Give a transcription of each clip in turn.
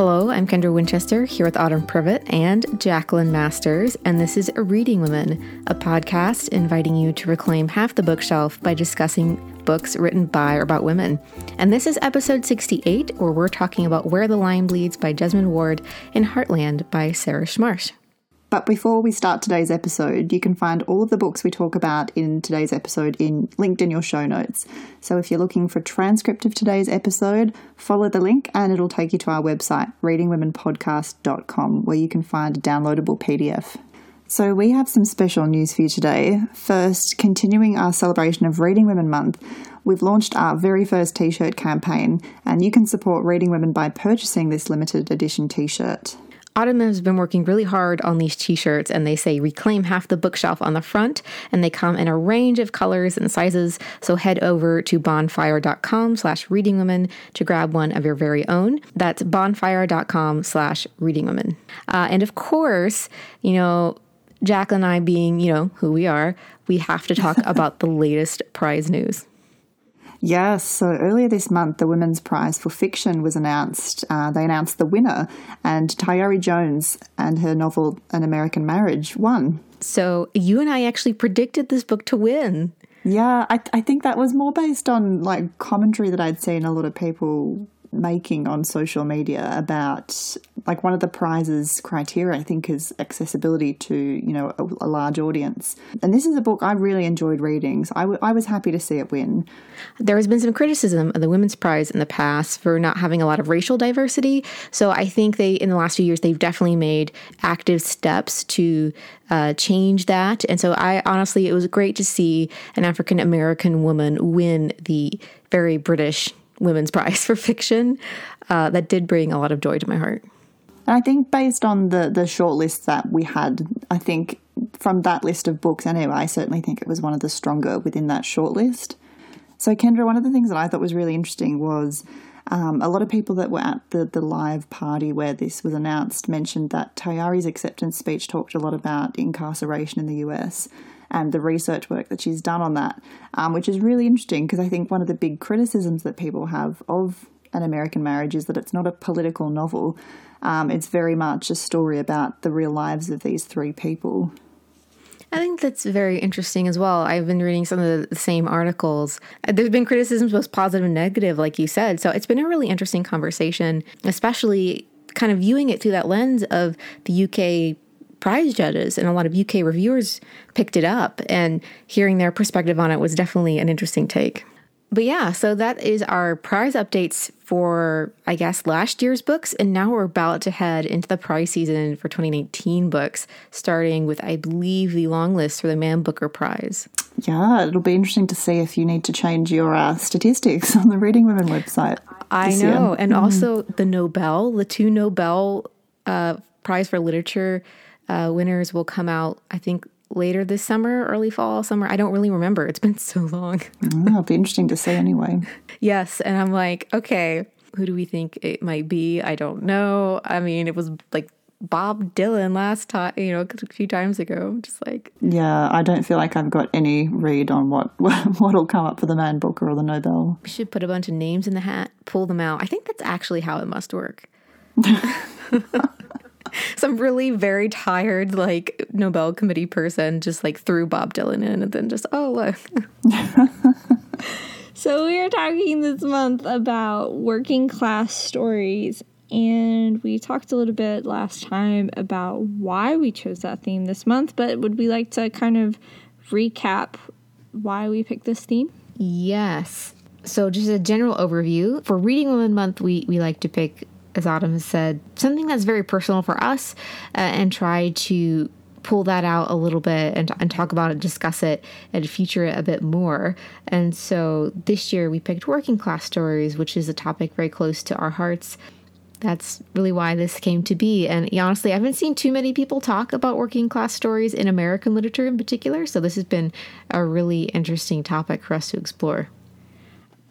Hello, I'm Kendra Winchester here with Autumn Privett and Jacqueline Masters, and this is Reading Women, a podcast inviting you to reclaim half the bookshelf by discussing books written by or about women. And this is episode 68, where we're talking about Where the Line Bleeds by Jesmyn Ward and Heartland by Sarah Smarsh. But before we start today's episode, you can find all of the books we talk about in today's episode in linked in your show notes. So if you're looking for a transcript of today's episode, follow the link and it'll take you to our website, readingwomenpodcast.com, where you can find a downloadable PDF. So we have some special news for you today. First, continuing our celebration of Reading Women Month, we've launched our very first t-shirt campaign, and you can support Reading Women by purchasing this limited edition t-shirt. Autumn has been working really hard on these t-shirts and they say reclaim half the bookshelf on the front and they come in a range of colors and sizes. So head over to bonfire.com slash readingwomen to grab one of your very own. That's bonfire.com slash readingwomen. Uh, and of course, you know, Jack and I being, you know, who we are, we have to talk about the latest prize news. Yes, so earlier this month, the Women's Prize for Fiction was announced. Uh, they announced the winner, and Tayari Jones and her novel An American Marriage won. So you and I actually predicted this book to win. Yeah, I, I think that was more based on like commentary that I'd seen a lot of people making on social media about like one of the prizes criteria I think is accessibility to you know a, a large audience. And this is a book I really enjoyed reading so I, w- I was happy to see it win. There has been some criticism of the women's prize in the past for not having a lot of racial diversity. So I think they in the last few years they've definitely made active steps to uh, change that. And so I honestly it was great to see an African American woman win the very British Women's Prize for Fiction. Uh, that did bring a lot of joy to my heart. I think based on the the short list that we had, I think from that list of books anyway, I certainly think it was one of the stronger within that short list. So Kendra, one of the things that I thought was really interesting was um, a lot of people that were at the, the live party where this was announced mentioned that Tayari's acceptance speech talked a lot about incarceration in the US and the research work that she's done on that, um, which is really interesting because I think one of the big criticisms that people have of an American marriage is that it's not a political novel. Um, it's very much a story about the real lives of these three people. I think that's very interesting as well. I've been reading some of the same articles. There's been criticisms, both positive and negative, like you said. So it's been a really interesting conversation, especially kind of viewing it through that lens of the UK prize judges and a lot of UK reviewers picked it up and hearing their perspective on it was definitely an interesting take. But yeah, so that is our prize updates for, I guess, last year's books. And now we're about to head into the prize season for 2019 books, starting with, I believe, the long list for the Man Booker Prize. Yeah, it'll be interesting to see if you need to change your uh, statistics on the Reading Women website. I know. Year. And mm. also the Nobel, the two Nobel uh, Prize for Literature uh, winners will come out, I think, later this summer, early fall, summer. I don't really remember. It's been so long. oh, it'll be interesting to see anyway. yes. And I'm like, okay, who do we think it might be? I don't know. I mean, it was like Bob Dylan last time, you know, a few times ago. Just like yeah, I don't feel like I've got any read on what what'll come up for the Man Booker or the Nobel. We should put a bunch of names in the hat, pull them out. I think that's actually how it must work. some really very tired like Nobel committee person just like threw Bob Dylan in and then just oh look. so we are talking this month about working class stories and we talked a little bit last time about why we chose that theme this month, but would we like to kind of recap why we picked this theme? Yes. So, just a general overview for Reading Women Month, we, we like to pick as Autumn said, something that's very personal for us uh, and try to pull that out a little bit and, and talk about it, discuss it, and feature it a bit more. And so this year we picked working class stories, which is a topic very close to our hearts. That's really why this came to be. And honestly, I haven't seen too many people talk about working class stories in American literature in particular. So this has been a really interesting topic for us to explore.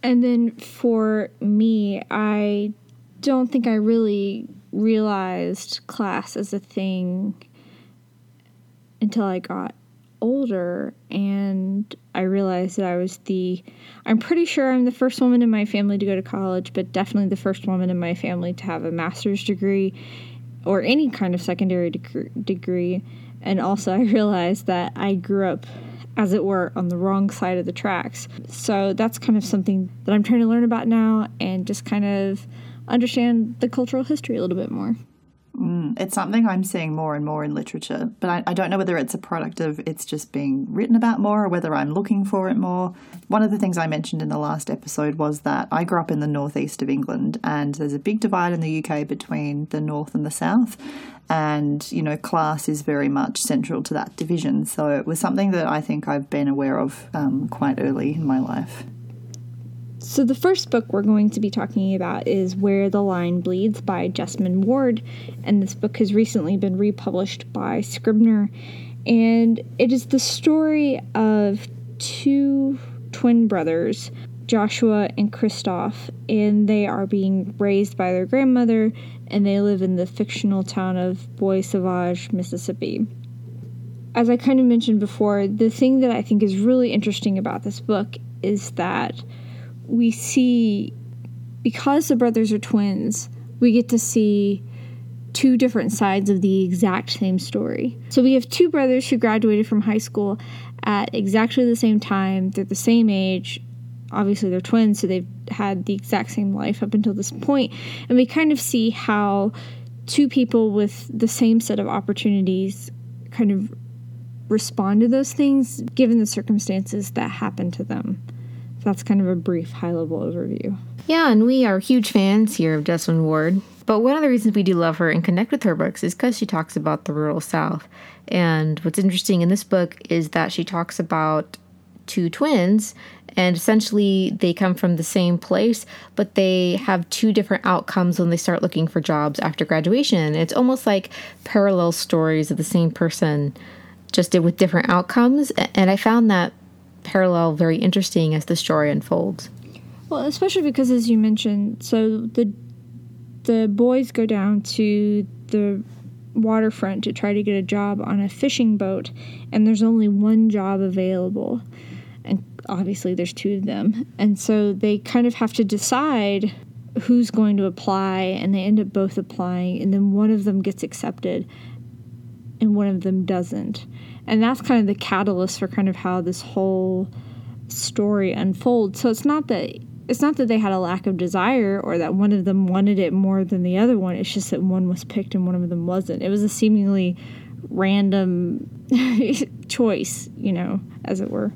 And then for me, I don't think I really realized class as a thing until I got older and I realized that I was the, I'm pretty sure I'm the first woman in my family to go to college, but definitely the first woman in my family to have a master's degree or any kind of secondary deg- degree. And also, I realized that I grew up, as it were, on the wrong side of the tracks. So that's kind of something that I'm trying to learn about now and just kind of understand the cultural history a little bit more. Mm, it's something I'm seeing more and more in literature, but I, I, don't know whether it's a product of it's just being written about more or whether I'm looking for it more. One of the things I mentioned in the last episode was that I grew up in the northeast of England, and there's a big divide in the UK between the north and the south. And, you know, class is very much central to that division. So it was something that I think I've been aware of um, quite early in my life. So, the first book we're going to be talking about is Where the Line Bleeds by Jesmyn Ward, and this book has recently been republished by Scribner. And it is the story of two twin brothers, Joshua and Christophe, and they are being raised by their grandmother, and they live in the fictional town of Bois Sauvage, Mississippi. As I kind of mentioned before, the thing that I think is really interesting about this book is that we see because the brothers are twins, we get to see two different sides of the exact same story. So we have two brothers who graduated from high school at exactly the same time. They're the same age. Obviously, they're twins, so they've had the exact same life up until this point. And we kind of see how two people with the same set of opportunities kind of respond to those things given the circumstances that happen to them that's kind of a brief high level overview. Yeah, and we are huge fans here of Jesmyn Ward. But one of the reasons we do love her and connect with her books is because she talks about the rural South. And what's interesting in this book is that she talks about two twins, and essentially they come from the same place, but they have two different outcomes when they start looking for jobs after graduation. It's almost like parallel stories of the same person, just with different outcomes. And I found that parallel very interesting as the story unfolds. Well, especially because, as you mentioned, so the the boys go down to the waterfront to try to get a job on a fishing boat, and there's only one job available, and obviously there's two of them, and so they kind of have to decide who's going to apply, and they end up both applying, and then one of them gets accepted, and one of them doesn't and that's kind of the catalyst for kind of how this whole story unfolds. So it's not that it's not that they had a lack of desire or that one of them wanted it more than the other one. It's just that one was picked and one of them wasn't. It was a seemingly random choice, you know, as it were.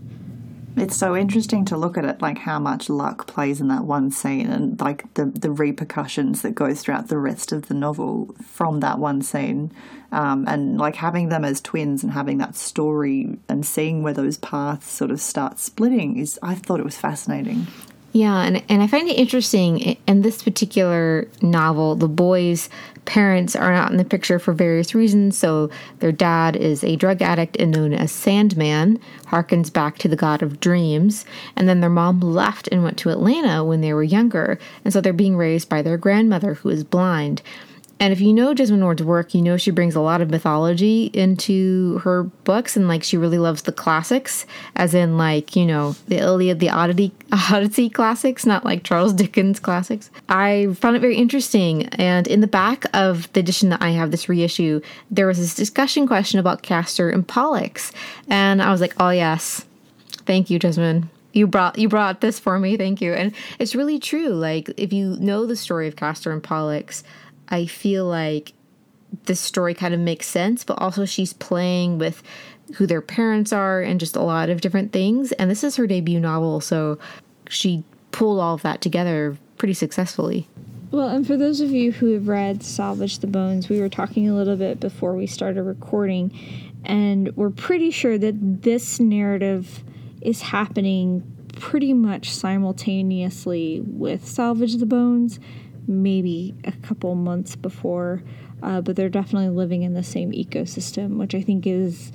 It's so interesting to look at it, like how much luck plays in that one scene, and like the the repercussions that go throughout the rest of the novel from that one scene, um, and like having them as twins and having that story and seeing where those paths sort of start splitting is. I thought it was fascinating. Yeah, and, and I find it interesting in this particular novel, the boys' parents are not in the picture for various reasons. So their dad is a drug addict and known as Sandman, harkens back to the god of dreams. And then their mom left and went to Atlanta when they were younger. And so they're being raised by their grandmother who is blind. And if you know Jesmyn Ward's work, you know she brings a lot of mythology into her books, and like she really loves the classics, as in like you know the Iliad, the Odyssey, Odyssey classics, not like Charles Dickens classics. I found it very interesting, and in the back of the edition that I have, this reissue, there was this discussion question about Castor and Pollux, and I was like, oh yes, thank you, Jesmyn you brought you brought this for me. Thank you. And it's really true. Like if you know the story of castor and pollux I feel like this story kind of makes sense, but also she's playing with who their parents are and just a lot of different things. And this is her debut novel, so she pulled all of that together pretty successfully. Well, and for those of you who have read Salvage the Bones, we were talking a little bit before we started recording, and we're pretty sure that this narrative is happening pretty much simultaneously with Salvage the Bones maybe a couple months before, uh, but they're definitely living in the same ecosystem, which I think is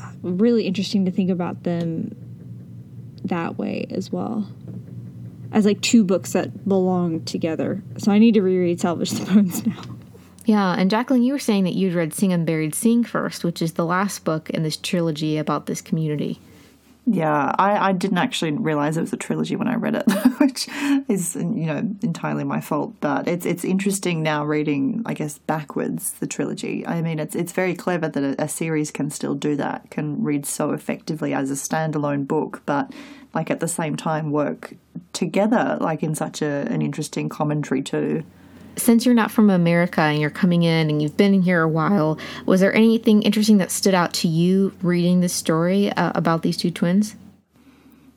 uh, really interesting to think about them that way as well. As like two books that belong together. So I need to reread Salvage the Bones now. Yeah, and Jacqueline, you were saying that you'd read Sing Unburied Sing first, which is the last book in this trilogy about this community. Yeah, I, I didn't actually realize it was a trilogy when I read it, which is you know entirely my fault. But it's it's interesting now reading, I guess, backwards the trilogy. I mean, it's it's very clever that a, a series can still do that, can read so effectively as a standalone book, but like at the same time work together, like in such a, an interesting commentary too since you're not from America and you're coming in and you've been here a while, was there anything interesting that stood out to you reading this story uh, about these two twins?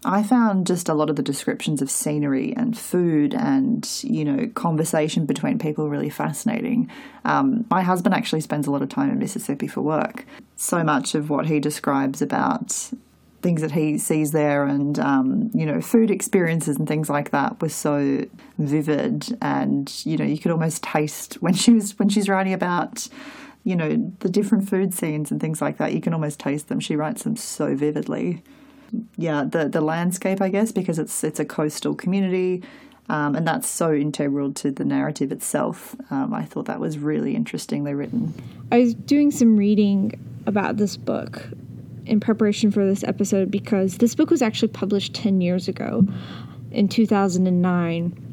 I found just a lot of the descriptions of scenery and food and, you know, conversation between people really fascinating. Um, my husband actually spends a lot of time in Mississippi for work. So much of what he describes about things that he sees there and um, you know food experiences and things like that were so vivid and you know you could almost taste when she was when she's writing about you know the different food scenes and things like that you can almost taste them she writes them so vividly yeah the the landscape i guess because it's it's a coastal community um, and that's so integral to the narrative itself. Um, I thought that was really interestingly written. I was doing some reading about this book in preparation for this episode because this book was actually published 10 years ago in 2009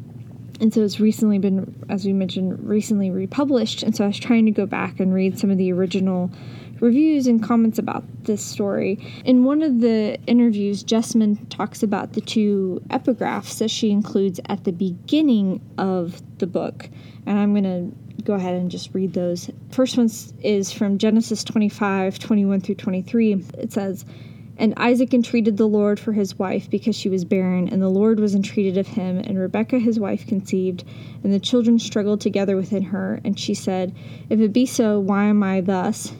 and so it's recently been as we mentioned recently republished. And so i was trying to go back and read some of the original reviews and comments about this story. In one of the interviews Jesmyn talks about the two epigraphs that she includes at the beginning of the book. And i'm going to go ahead and just read those. First one is from Genesis 25, 21 through 23. It says, And Isaac entreated the Lord for his wife because she was barren, and the Lord was entreated of him. And Rebekah his wife conceived, and the children struggled together within her. And she said, If it be so, why am I thus?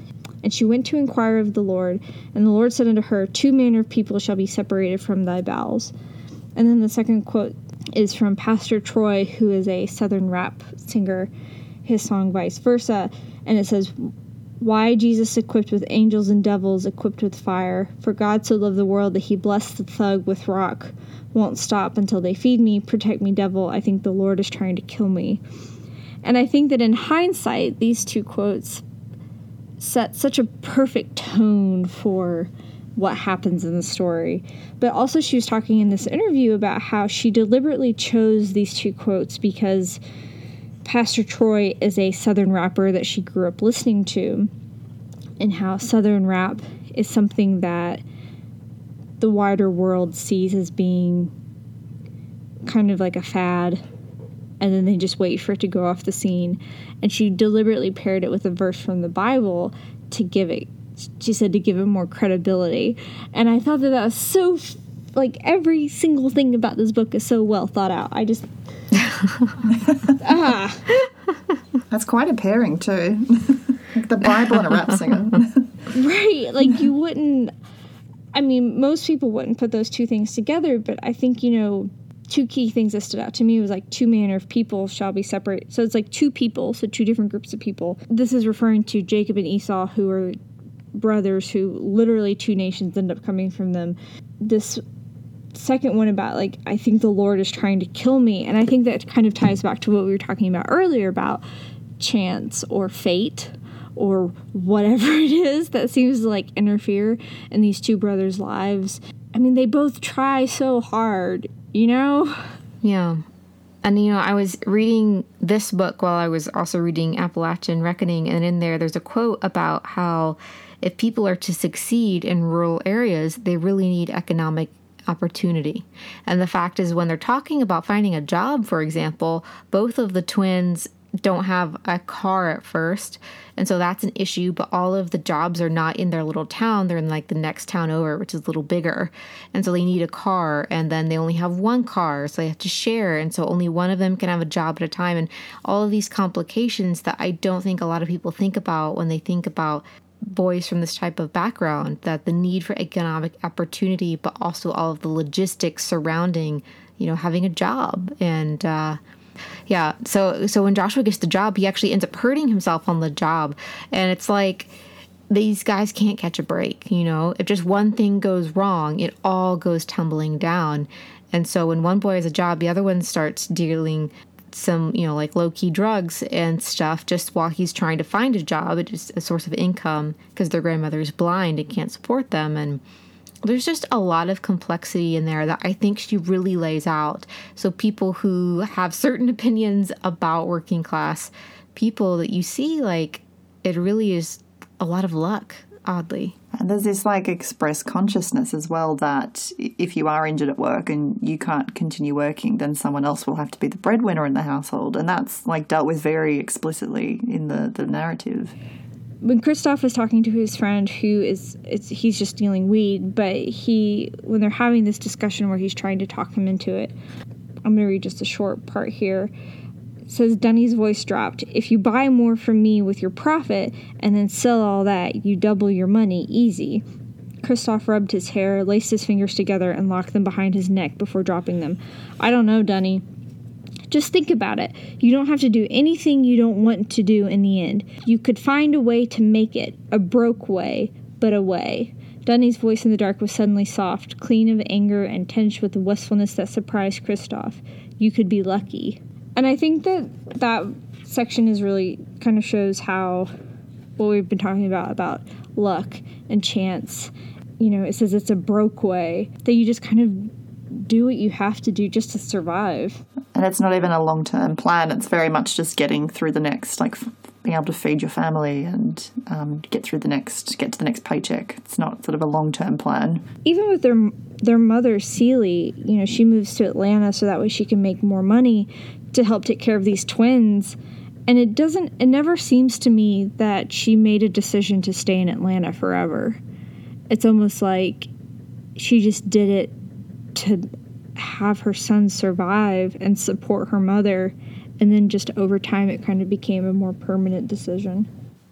And she went to inquire of the Lord. And the Lord said unto her, Two manner of people shall be separated from thy bowels. And then the second quote is from Pastor Troy, who is a Southern rap singer his song Vice Versa. And it says, Why Jesus equipped with angels and devils equipped with fire? For God so loved the world that he blessed the thug with rock. Won't stop until they feed me. Protect me, devil. I think the Lord is trying to kill me. And I think that in hindsight, these two quotes set such a perfect tone for what happens in the story. But also, she was talking in this interview about how she deliberately chose these two quotes because Pastor Troy is a Southern rapper that she grew up listening to, and how Southern rap is something that the wider world sees as being kind of like a fad, and then they just wait for it to go off the scene. And she deliberately paired it with a verse from the Bible to give it, she said, to give it more credibility. And I thought that that was so, like, every single thing about this book is so well thought out. I just ah. That's quite a pairing too. like the Bible and a rap singer. right. Like you wouldn't I mean, most people wouldn't put those two things together, but I think, you know, two key things that stood out to me was like two manner of people shall be separate. So it's like two people, so two different groups of people. This is referring to Jacob and Esau, who are brothers who literally two nations end up coming from them. This second one about like I think the Lord is trying to kill me, and I think that kind of ties back to what we were talking about earlier about chance or fate or whatever it is that seems to like interfere in these two brothers' lives. I mean, they both try so hard, you know? Yeah. And you know, I was reading this book while I was also reading Appalachian Reckoning, and in there there's a quote about how if people are to succeed in rural areas, they really need economic opportunity. And the fact is, when they're talking about finding a job, for example, both of the twins don't have a car at first. And so that's an issue, but all of the jobs are not in their little town. They're in like the next town over, which is a little bigger. And so they need a car, and then they only have one car, so they have to share. And so only one of them can have a job at a time. And all of these complications that I don't think a lot of people think about when they think about boys from this type of background that the need for economic opportunity, but also all of the logistics surrounding, you know, having a job and. Uh, yeah, so so when Joshua gets the job, he actually ends up hurting himself on the job, and it's like these guys can't catch a break. You know, if just one thing goes wrong, it all goes tumbling down. And so when one boy has a job, the other one starts dealing some, you know, like low key drugs and stuff just while he's trying to find a job, just a source of income because their grandmother is blind and can't support them. And there's just a lot of complexity in there that I think she really lays out. So people who have certain opinions about working class people that you see, like, it really is a lot of luck, oddly. And there's this like express consciousness as well that if you are injured at work and you can't continue working, then someone else will have to be the breadwinner in the household. And that's like dealt with very explicitly in the, the narrative. When Christophe is talking to his friend who is it's he's just stealing weed, but he when they're having this discussion where he's trying to talk him into it, I'm gonna read just a short part here says Dunny's voice dropped. If you buy more from me with your profit and then sell all that, you double your money easy. Christophe rubbed his hair, laced his fingers together, and locked them behind his neck before dropping them. I don't know, Dunny. Just think about it. You don't have to do anything you don't want to do in the end. You could find a way to make it, a broke way, but a way. Dunny's voice in the dark was suddenly soft, clean of anger, and tinged with the wistfulness that surprised Christophe. You could be lucky and I think that that section is really kind of shows how what we've been talking about about luck and chance. You know, it says it's a broke way that you just kind of do what you have to do just to survive. And it's not even a long term plan. It's very much just getting through the next, like being able to feed your family and um, get through the next, get to the next paycheck. It's not sort of a long term plan. Even with their their mother Cille, you know, she moves to Atlanta so that way she can make more money to help take care of these twins. And it doesn't, it never seems to me that she made a decision to stay in Atlanta forever. It's almost like she just did it to have her son survive and support her mother. And then just over time, it kind of became a more permanent decision.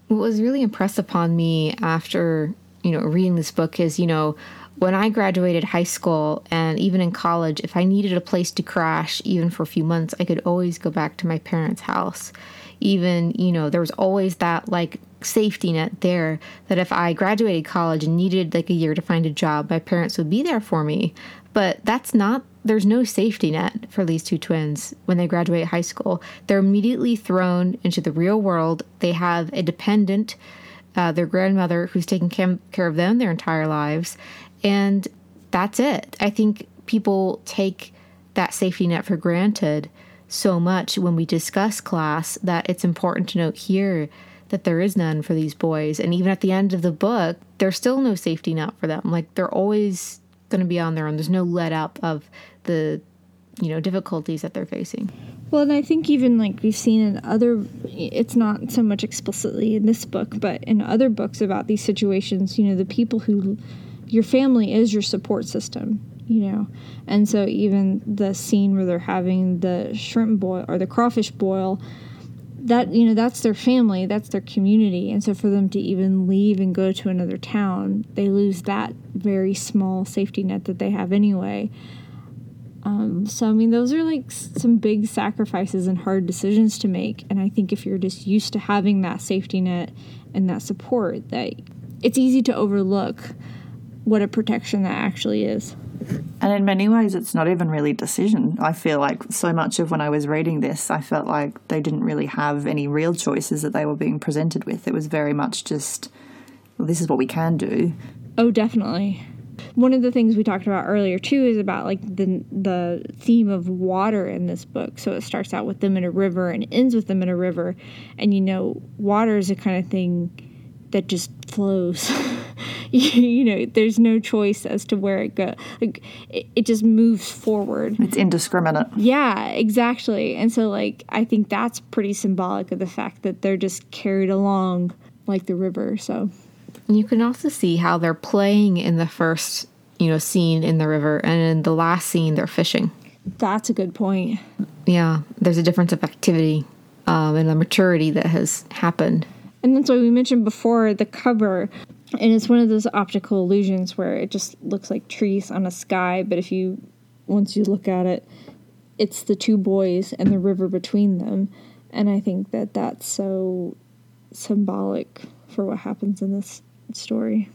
What was really impressed upon me after, you know, reading this book is, you know, when I graduated high school and even in college, if I needed a place to crash, even for a few months, I could always go back to my parents' house. Even, you know, there was always that like safety net there that if I graduated college and needed like a year to find a job, my parents would be there for me. But that's not, there's no safety net for these two twins when they graduate high school. They're immediately thrown into the real world. They have a dependent, uh, their grandmother who's taking care of them their entire lives and that's it. I think people take that safety net for granted so much when we discuss class that it's important to note here that there is none for these boys. And even at the end of the book, there's still no safety net for them. Like they're always going to be on their own. There's no let up of the, you know, difficulties that they're facing. Well, and I think even like we've seen in other, it's not so much explicitly in this book, but in other books about these situations, you know, the people who your family is your support system you know? And so even the scene where they're having the shrimp boil or the crawfish boil that you know that's their family that's their community. And so for them to even leave and go to another town they lose that very small safety net that they have anyway. Um, so i mean those are like some big sacrifices and hard decisions to make. And i think if you're just used to having that safety net and that support that it's easy to overlook what a protection that actually is. And in many ways, it's not even really decision. I feel like so much of when I was reading this, I felt like they didn't really have any real choices that they were being presented with. It was very much just, well, this is what we can do. Oh, definitely. One of the things we talked about earlier too is about like the the theme of water in this book. So it starts out with them in a river and ends with them in a river, and you know, water is a kind of thing that just flows. you know, there's no choice as to where it goes. Like, it, it just moves forward. It's indiscriminate. Yeah, exactly. And so, like, I think that's pretty symbolic of the fact that they're just carried along like the river. So you can also see how they're playing in the first, you know, scene in the river, and in the last scene they're fishing. That's a good point. Yeah, there's a difference of activity um, and the maturity that has happened. And that's why we mentioned before the cover. And it's one of those optical illusions where it just looks like trees on a sky, but if you, once you look at it, it's the two boys and the river between them. And I think that that's so symbolic for what happens in this story.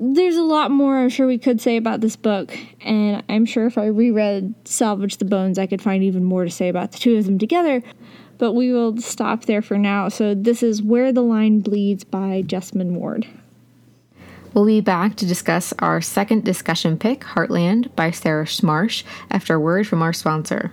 there's a lot more I'm sure we could say about this book, and I'm sure if I reread Salvage the Bones, I could find even more to say about the two of them together. But we will stop there for now. So this is Where the Line Bleeds by Jesmyn Ward. We'll be back to discuss our second discussion pick, Heartland by Sarah Smarsh, after a word from our sponsor.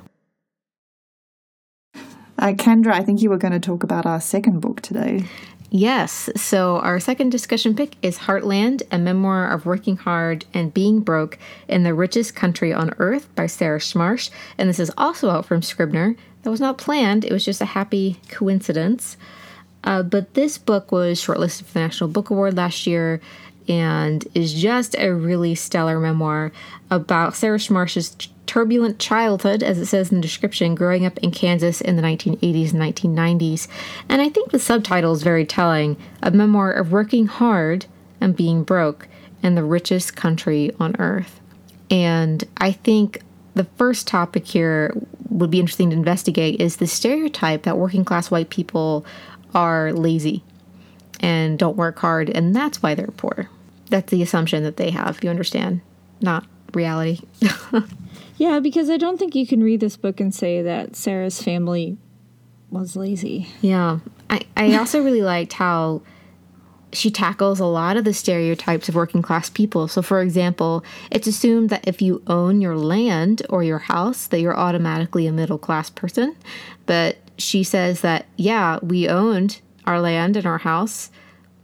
Uh, Kendra, I think you were going to talk about our second book today. Yes. So, our second discussion pick is Heartland, a memoir of working hard and being broke in the richest country on earth by Sarah Smarsh. And this is also out from Scribner. That was not planned, it was just a happy coincidence. Uh, but this book was shortlisted for the National Book Award last year and is just a really stellar memoir about Sarah Smarsh's turbulent childhood, as it says in the description, growing up in Kansas in the 1980s and 1990s. And I think the subtitle is very telling a memoir of working hard and being broke in the richest country on earth. And I think the first topic here would be interesting to investigate is the stereotype that working class white people are lazy and don't work hard, and that's why they're poor. That's the assumption that they have, you understand, not reality. yeah, because I don't think you can read this book and say that Sarah's family was lazy. Yeah. I, I also really liked how she tackles a lot of the stereotypes of working class people. So, for example, it's assumed that if you own your land or your house, that you're automatically a middle class person. But she says that, yeah, we owned our land and our house,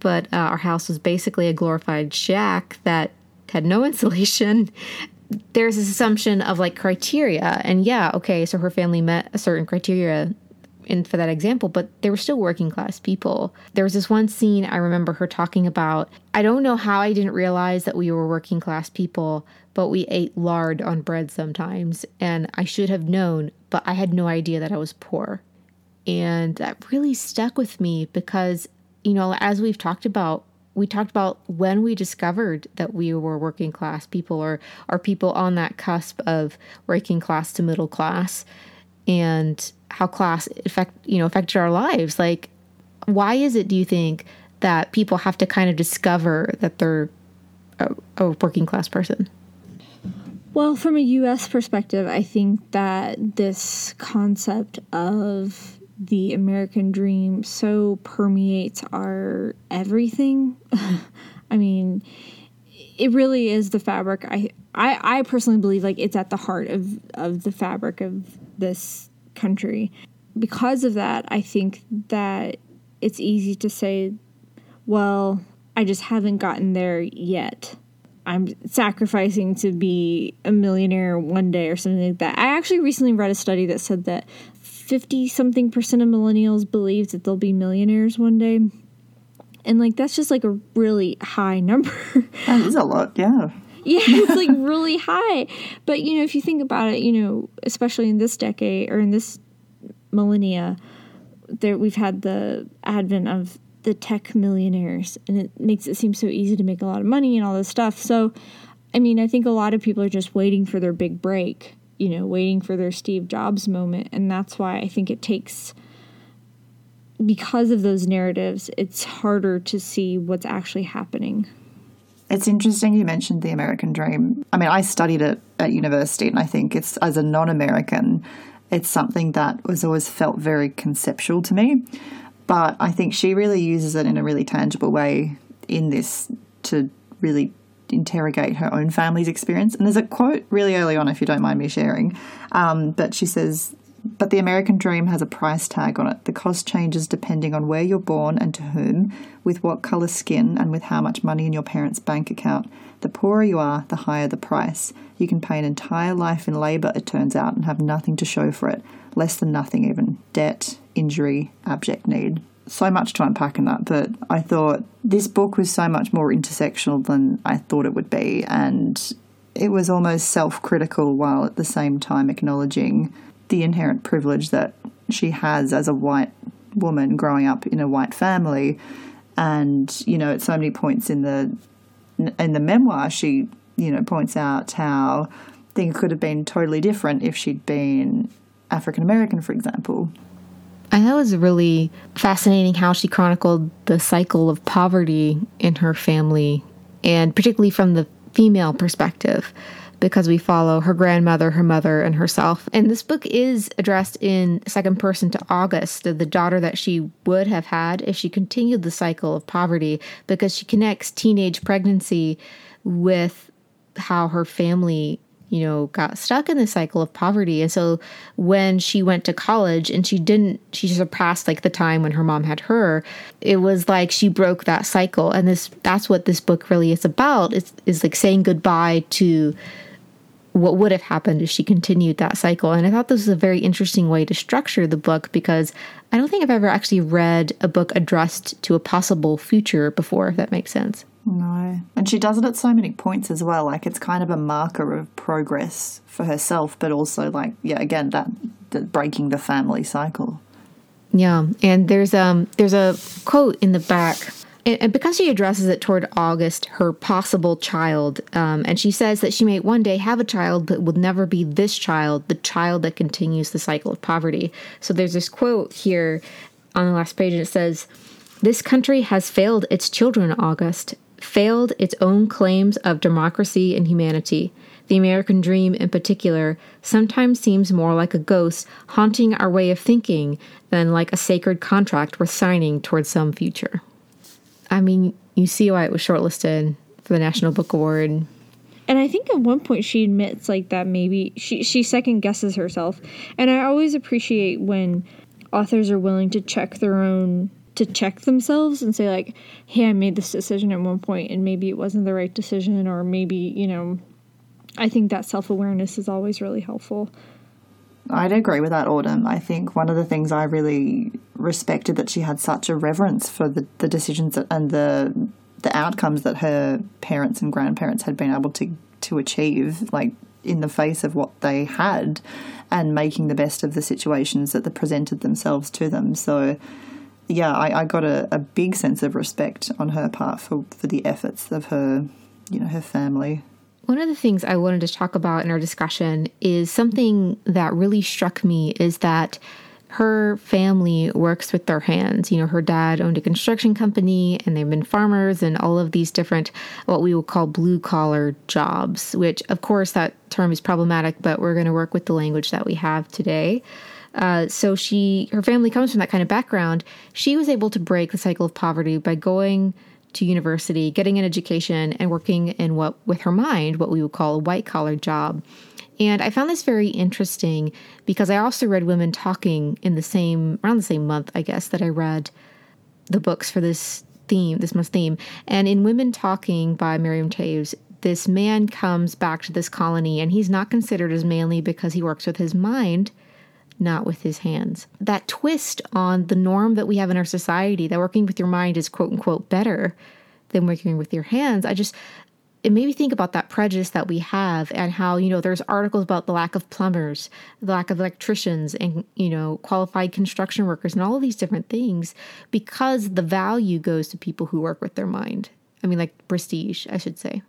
but uh, our house was basically a glorified shack that had no insulation. There's this assumption of like criteria, and yeah, okay, so her family met a certain criteria in for that example, but they were still working class people. There was this one scene I remember her talking about. I don't know how I didn't realize that we were working class people, but we ate lard on bread sometimes, and I should have known, but I had no idea that I was poor. And that really stuck with me because, you know, as we've talked about, we talked about when we discovered that we were working class people or are people on that cusp of working class to middle class and how class affect you know affected our lives. Like why is it do you think that people have to kind of discover that they're a, a working class person? Well, from a US perspective, I think that this concept of the American dream so permeates our everything. I mean, it really is the fabric. I, I I personally believe like it's at the heart of of the fabric of this country. Because of that, I think that it's easy to say, well, I just haven't gotten there yet. I'm sacrificing to be a millionaire one day or something like that. I actually recently read a study that said that 50 something percent of millennials believe that they'll be millionaires one day. And like that's just like a really high number. That is a lot, yeah. yeah, it's like really high. But you know, if you think about it, you know, especially in this decade or in this millennia, there we've had the advent of the tech millionaires and it makes it seem so easy to make a lot of money and all this stuff. So I mean, I think a lot of people are just waiting for their big break you know, waiting for their Steve Jobs moment. And that's why I think it takes, because of those narratives, it's harder to see what's actually happening. It's interesting you mentioned the American dream. I mean, I studied it at university, and I think it's, as a non American, it's something that was always felt very conceptual to me. But I think she really uses it in a really tangible way in this to really interrogate her own family's experience. And there's a quote really early on, if you don't mind me sharing, um, but she says, but the American dream has a price tag on it. The cost changes depending on where you're born and to whom, with what colour skin, and with how much money in your parents' bank account. The poorer you are, the higher the price. You can pay an entire life in labour, it turns out, and have nothing to show for it. Less than nothing, even. Debt, injury, abject need so much to unpack in that, but I thought this book was so much more intersectional than I thought it would be, and it was almost self critical while at the same time acknowledging the inherent privilege that she has as a white woman growing up in a white family. And, you know, at so many points in the in the memoir, she, you know, points out how things could have been totally different if she'd been African American, for example. I thought it was really fascinating how she chronicled the cycle of poverty in her family and particularly from the female perspective because we follow her grandmother, her mother, and herself. And this book is addressed in second person to August, the daughter that she would have had if she continued the cycle of poverty, because she connects teenage pregnancy with how her family you know, got stuck in the cycle of poverty. And so when she went to college and she didn't, she surpassed like the time when her mom had her, it was like she broke that cycle. And this, that's what this book really is about. It's, is like saying goodbye to what would have happened if she continued that cycle. And I thought this was a very interesting way to structure the book because I don't think I've ever actually read a book addressed to a possible future before, if that makes sense. No. And she does it at so many points as well. Like it's kind of a marker of progress for herself, but also like, yeah, again, that, that breaking the family cycle. Yeah. And there's um there's a quote in the back and because she addresses it toward August, her possible child, um, and she says that she may one day have a child, but will never be this child, the child that continues the cycle of poverty. So there's this quote here on the last page, and it says, This country has failed its children, August, failed its own claims of democracy and humanity. The American dream, in particular, sometimes seems more like a ghost haunting our way of thinking than like a sacred contract we're signing towards some future. I mean, you see why it was shortlisted for the National Book Award. And I think at one point she admits like that maybe she she second guesses herself. And I always appreciate when authors are willing to check their own to check themselves and say like hey i made this decision at one point and maybe it wasn't the right decision or maybe you know i think that self-awareness is always really helpful. I'd agree with that autumn. I think one of the things i really respected that she had such a reverence for the, the decisions and the the outcomes that her parents and grandparents had been able to to achieve like in the face of what they had and making the best of the situations that presented themselves to them. So yeah, I, I got a, a big sense of respect on her part for, for the efforts of her, you know, her family. One of the things I wanted to talk about in our discussion is something that really struck me is that her family works with their hands. You know, her dad owned a construction company and they've been farmers and all of these different, what we will call blue collar jobs, which, of course, that term is problematic, but we're going to work with the language that we have today. Uh, so she, her family comes from that kind of background. She was able to break the cycle of poverty by going to university, getting an education, and working in what, with her mind, what we would call a white collar job. And I found this very interesting because I also read Women Talking in the same, around the same month, I guess, that I read the books for this theme, this month's theme. And in Women Talking by Miriam Toews, this man comes back to this colony and he's not considered as manly because he works with his mind not with his hands. That twist on the norm that we have in our society that working with your mind is quote unquote better than working with your hands. I just, it made me think about that prejudice that we have and how, you know, there's articles about the lack of plumbers, the lack of electricians, and, you know, qualified construction workers, and all of these different things because the value goes to people who work with their mind. I mean, like prestige, I should say.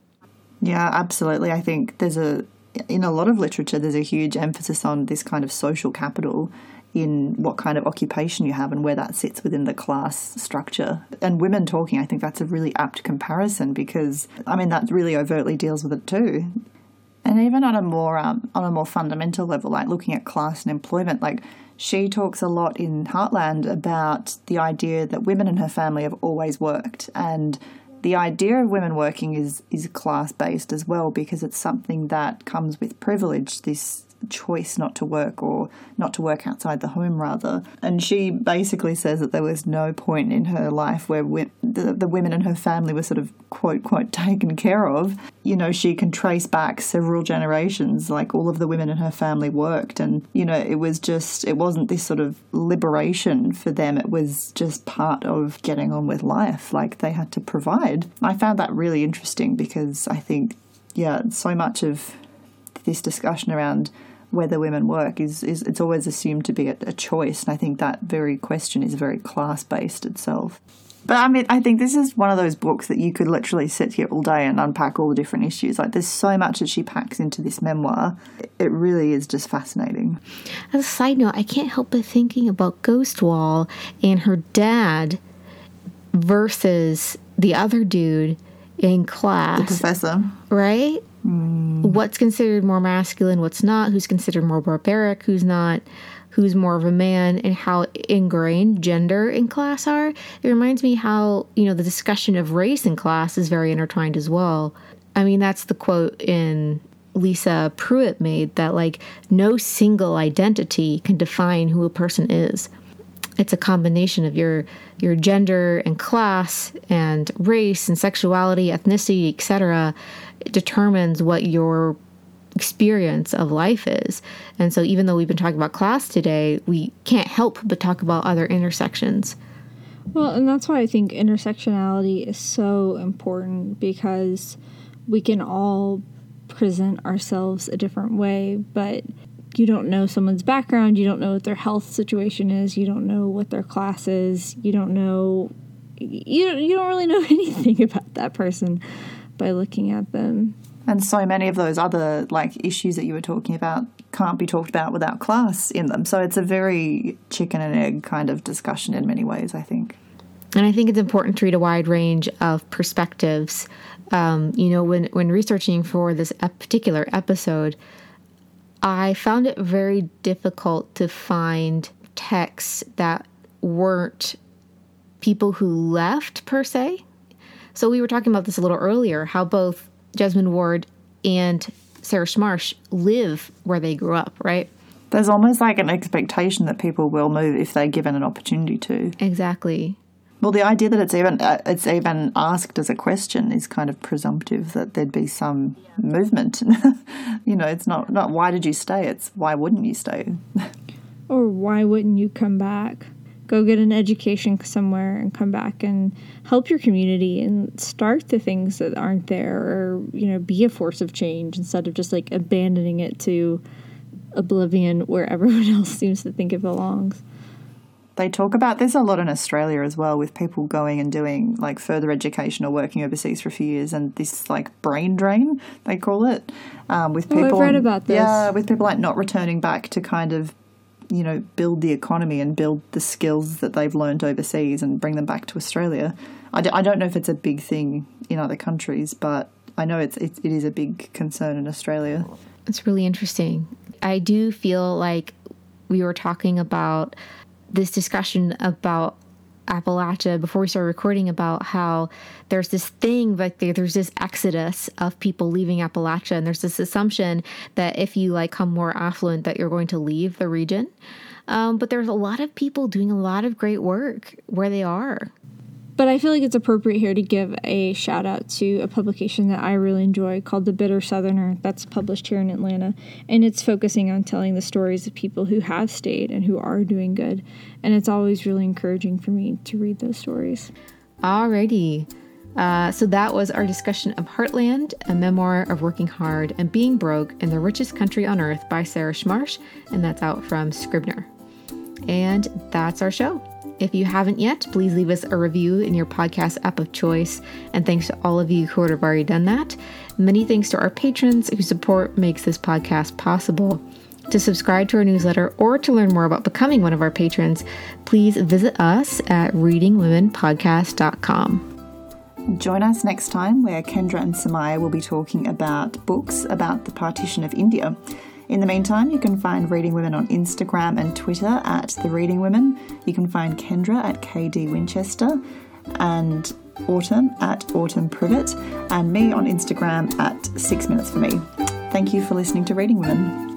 Yeah, absolutely. I think there's a in a lot of literature, there's a huge emphasis on this kind of social capital in what kind of occupation you have and where that sits within the class structure. And women talking, I think that's a really apt comparison because, I mean, that really overtly deals with it too. And even on a more um, on a more fundamental level, like looking at class and employment, like she talks a lot in Heartland about the idea that women in her family have always worked and the idea of women working is is class based as well because it's something that comes with privilege. This choice not to work or not to work outside the home rather. And she basically says that there was no point in her life where we, the, the women in her family were sort of quote quote taken care of. You know she can trace back several generations like all of the women in her family worked. And you know it was just it wasn't this sort of liberation for them. It was just part of getting on with life. Like they had to provide. I found that really interesting because i think yeah so much of this discussion around whether women work is, is it's always assumed to be a, a choice. And I think that very question is very class based itself. But I mean, I think this is one of those books that you could literally sit here all day and unpack all the different issues. Like, there's so much that she packs into this memoir. It really is just fascinating. As a side note, I can't help but thinking about Ghost Wall and her dad versus the other dude in class, The Professor. right? Mm. What's considered more masculine, what's not, who's considered more barbaric, who's not, who's more of a man, and how ingrained gender and class are. It reminds me how, you know, the discussion of race and class is very intertwined as well. I mean, that's the quote in Lisa Pruitt made that, like, no single identity can define who a person is it's a combination of your your gender and class and race and sexuality ethnicity etc determines what your experience of life is. And so even though we've been talking about class today we can't help but talk about other intersections. Well, and that's why I think intersectionality is so important because we can all present ourselves a different way, but you don't know someone's background, you don't know what their health situation is, you don't know what their class is, you don't know you don't, you don't really know anything about that person by looking at them. And so many of those other like issues that you were talking about can't be talked about without class in them. So it's a very chicken and egg kind of discussion in many ways, I think. And I think it's important to read a wide range of perspectives. Um, you know, when, when researching for this particular episode, I found it very difficult to find texts that weren't people who left per se. So we were talking about this a little earlier how both Jesmyn Ward and Sarah Smarsh live where they grew up, right? There's almost like an expectation that people will move if they're given an opportunity to. Exactly. Well, the idea that it's even uh, it's even asked as a question is kind of presumptive that there'd be some movement. you know, it's not not why did you stay? It's why wouldn't you stay? Or why wouldn't you come back? Go get an education somewhere and come back and help your community and start the things that aren't there or, you know, be a force of change instead of just like abandoning it to oblivion where everyone else seems to think it belongs. They talk about this a lot in Australia as well, with people going and doing like further education or working overseas for a few years, and this like brain drain they call it, um, with Oh, I've people. read about this. Yeah, with people like not returning back to kind of, you know, build the economy and build the skills that they've learned overseas and bring them back to Australia. I, d- I don't know if it's a big thing in other countries, but I know it's it, it is a big concern in Australia. It's really interesting. I do feel like we were talking about this discussion about Appalachia before we started recording about how there's this thing like there's this exodus of people leaving Appalachia and there's this assumption that if you like come more affluent that you're going to leave the region. Um, but there's a lot of people doing a lot of great work where they are. But I feel like it's appropriate here to give a shout out to a publication that I really enjoy called The Bitter Southerner that's published here in Atlanta. And it's focusing on telling the stories of people who have stayed and who are doing good. And it's always really encouraging for me to read those stories. Alrighty. Uh, so that was our discussion of Heartland, a memoir of working hard and being broke in the richest country on earth by Sarah Smarsh, and that's out from Scribner. And that's our show. If you haven't yet, please leave us a review in your podcast app of choice. And thanks to all of you who have already done that. Many thanks to our patrons whose support makes this podcast possible. To subscribe to our newsletter or to learn more about becoming one of our patrons, please visit us at readingwomenpodcast.com. Join us next time where Kendra and Samaya will be talking about books about the partition of India. In the meantime, you can find Reading Women on Instagram and Twitter at The Reading Women. You can find Kendra at KD Winchester and Autumn at Autumn Privett and me on Instagram at Six Minutes for Me. Thank you for listening to Reading Women.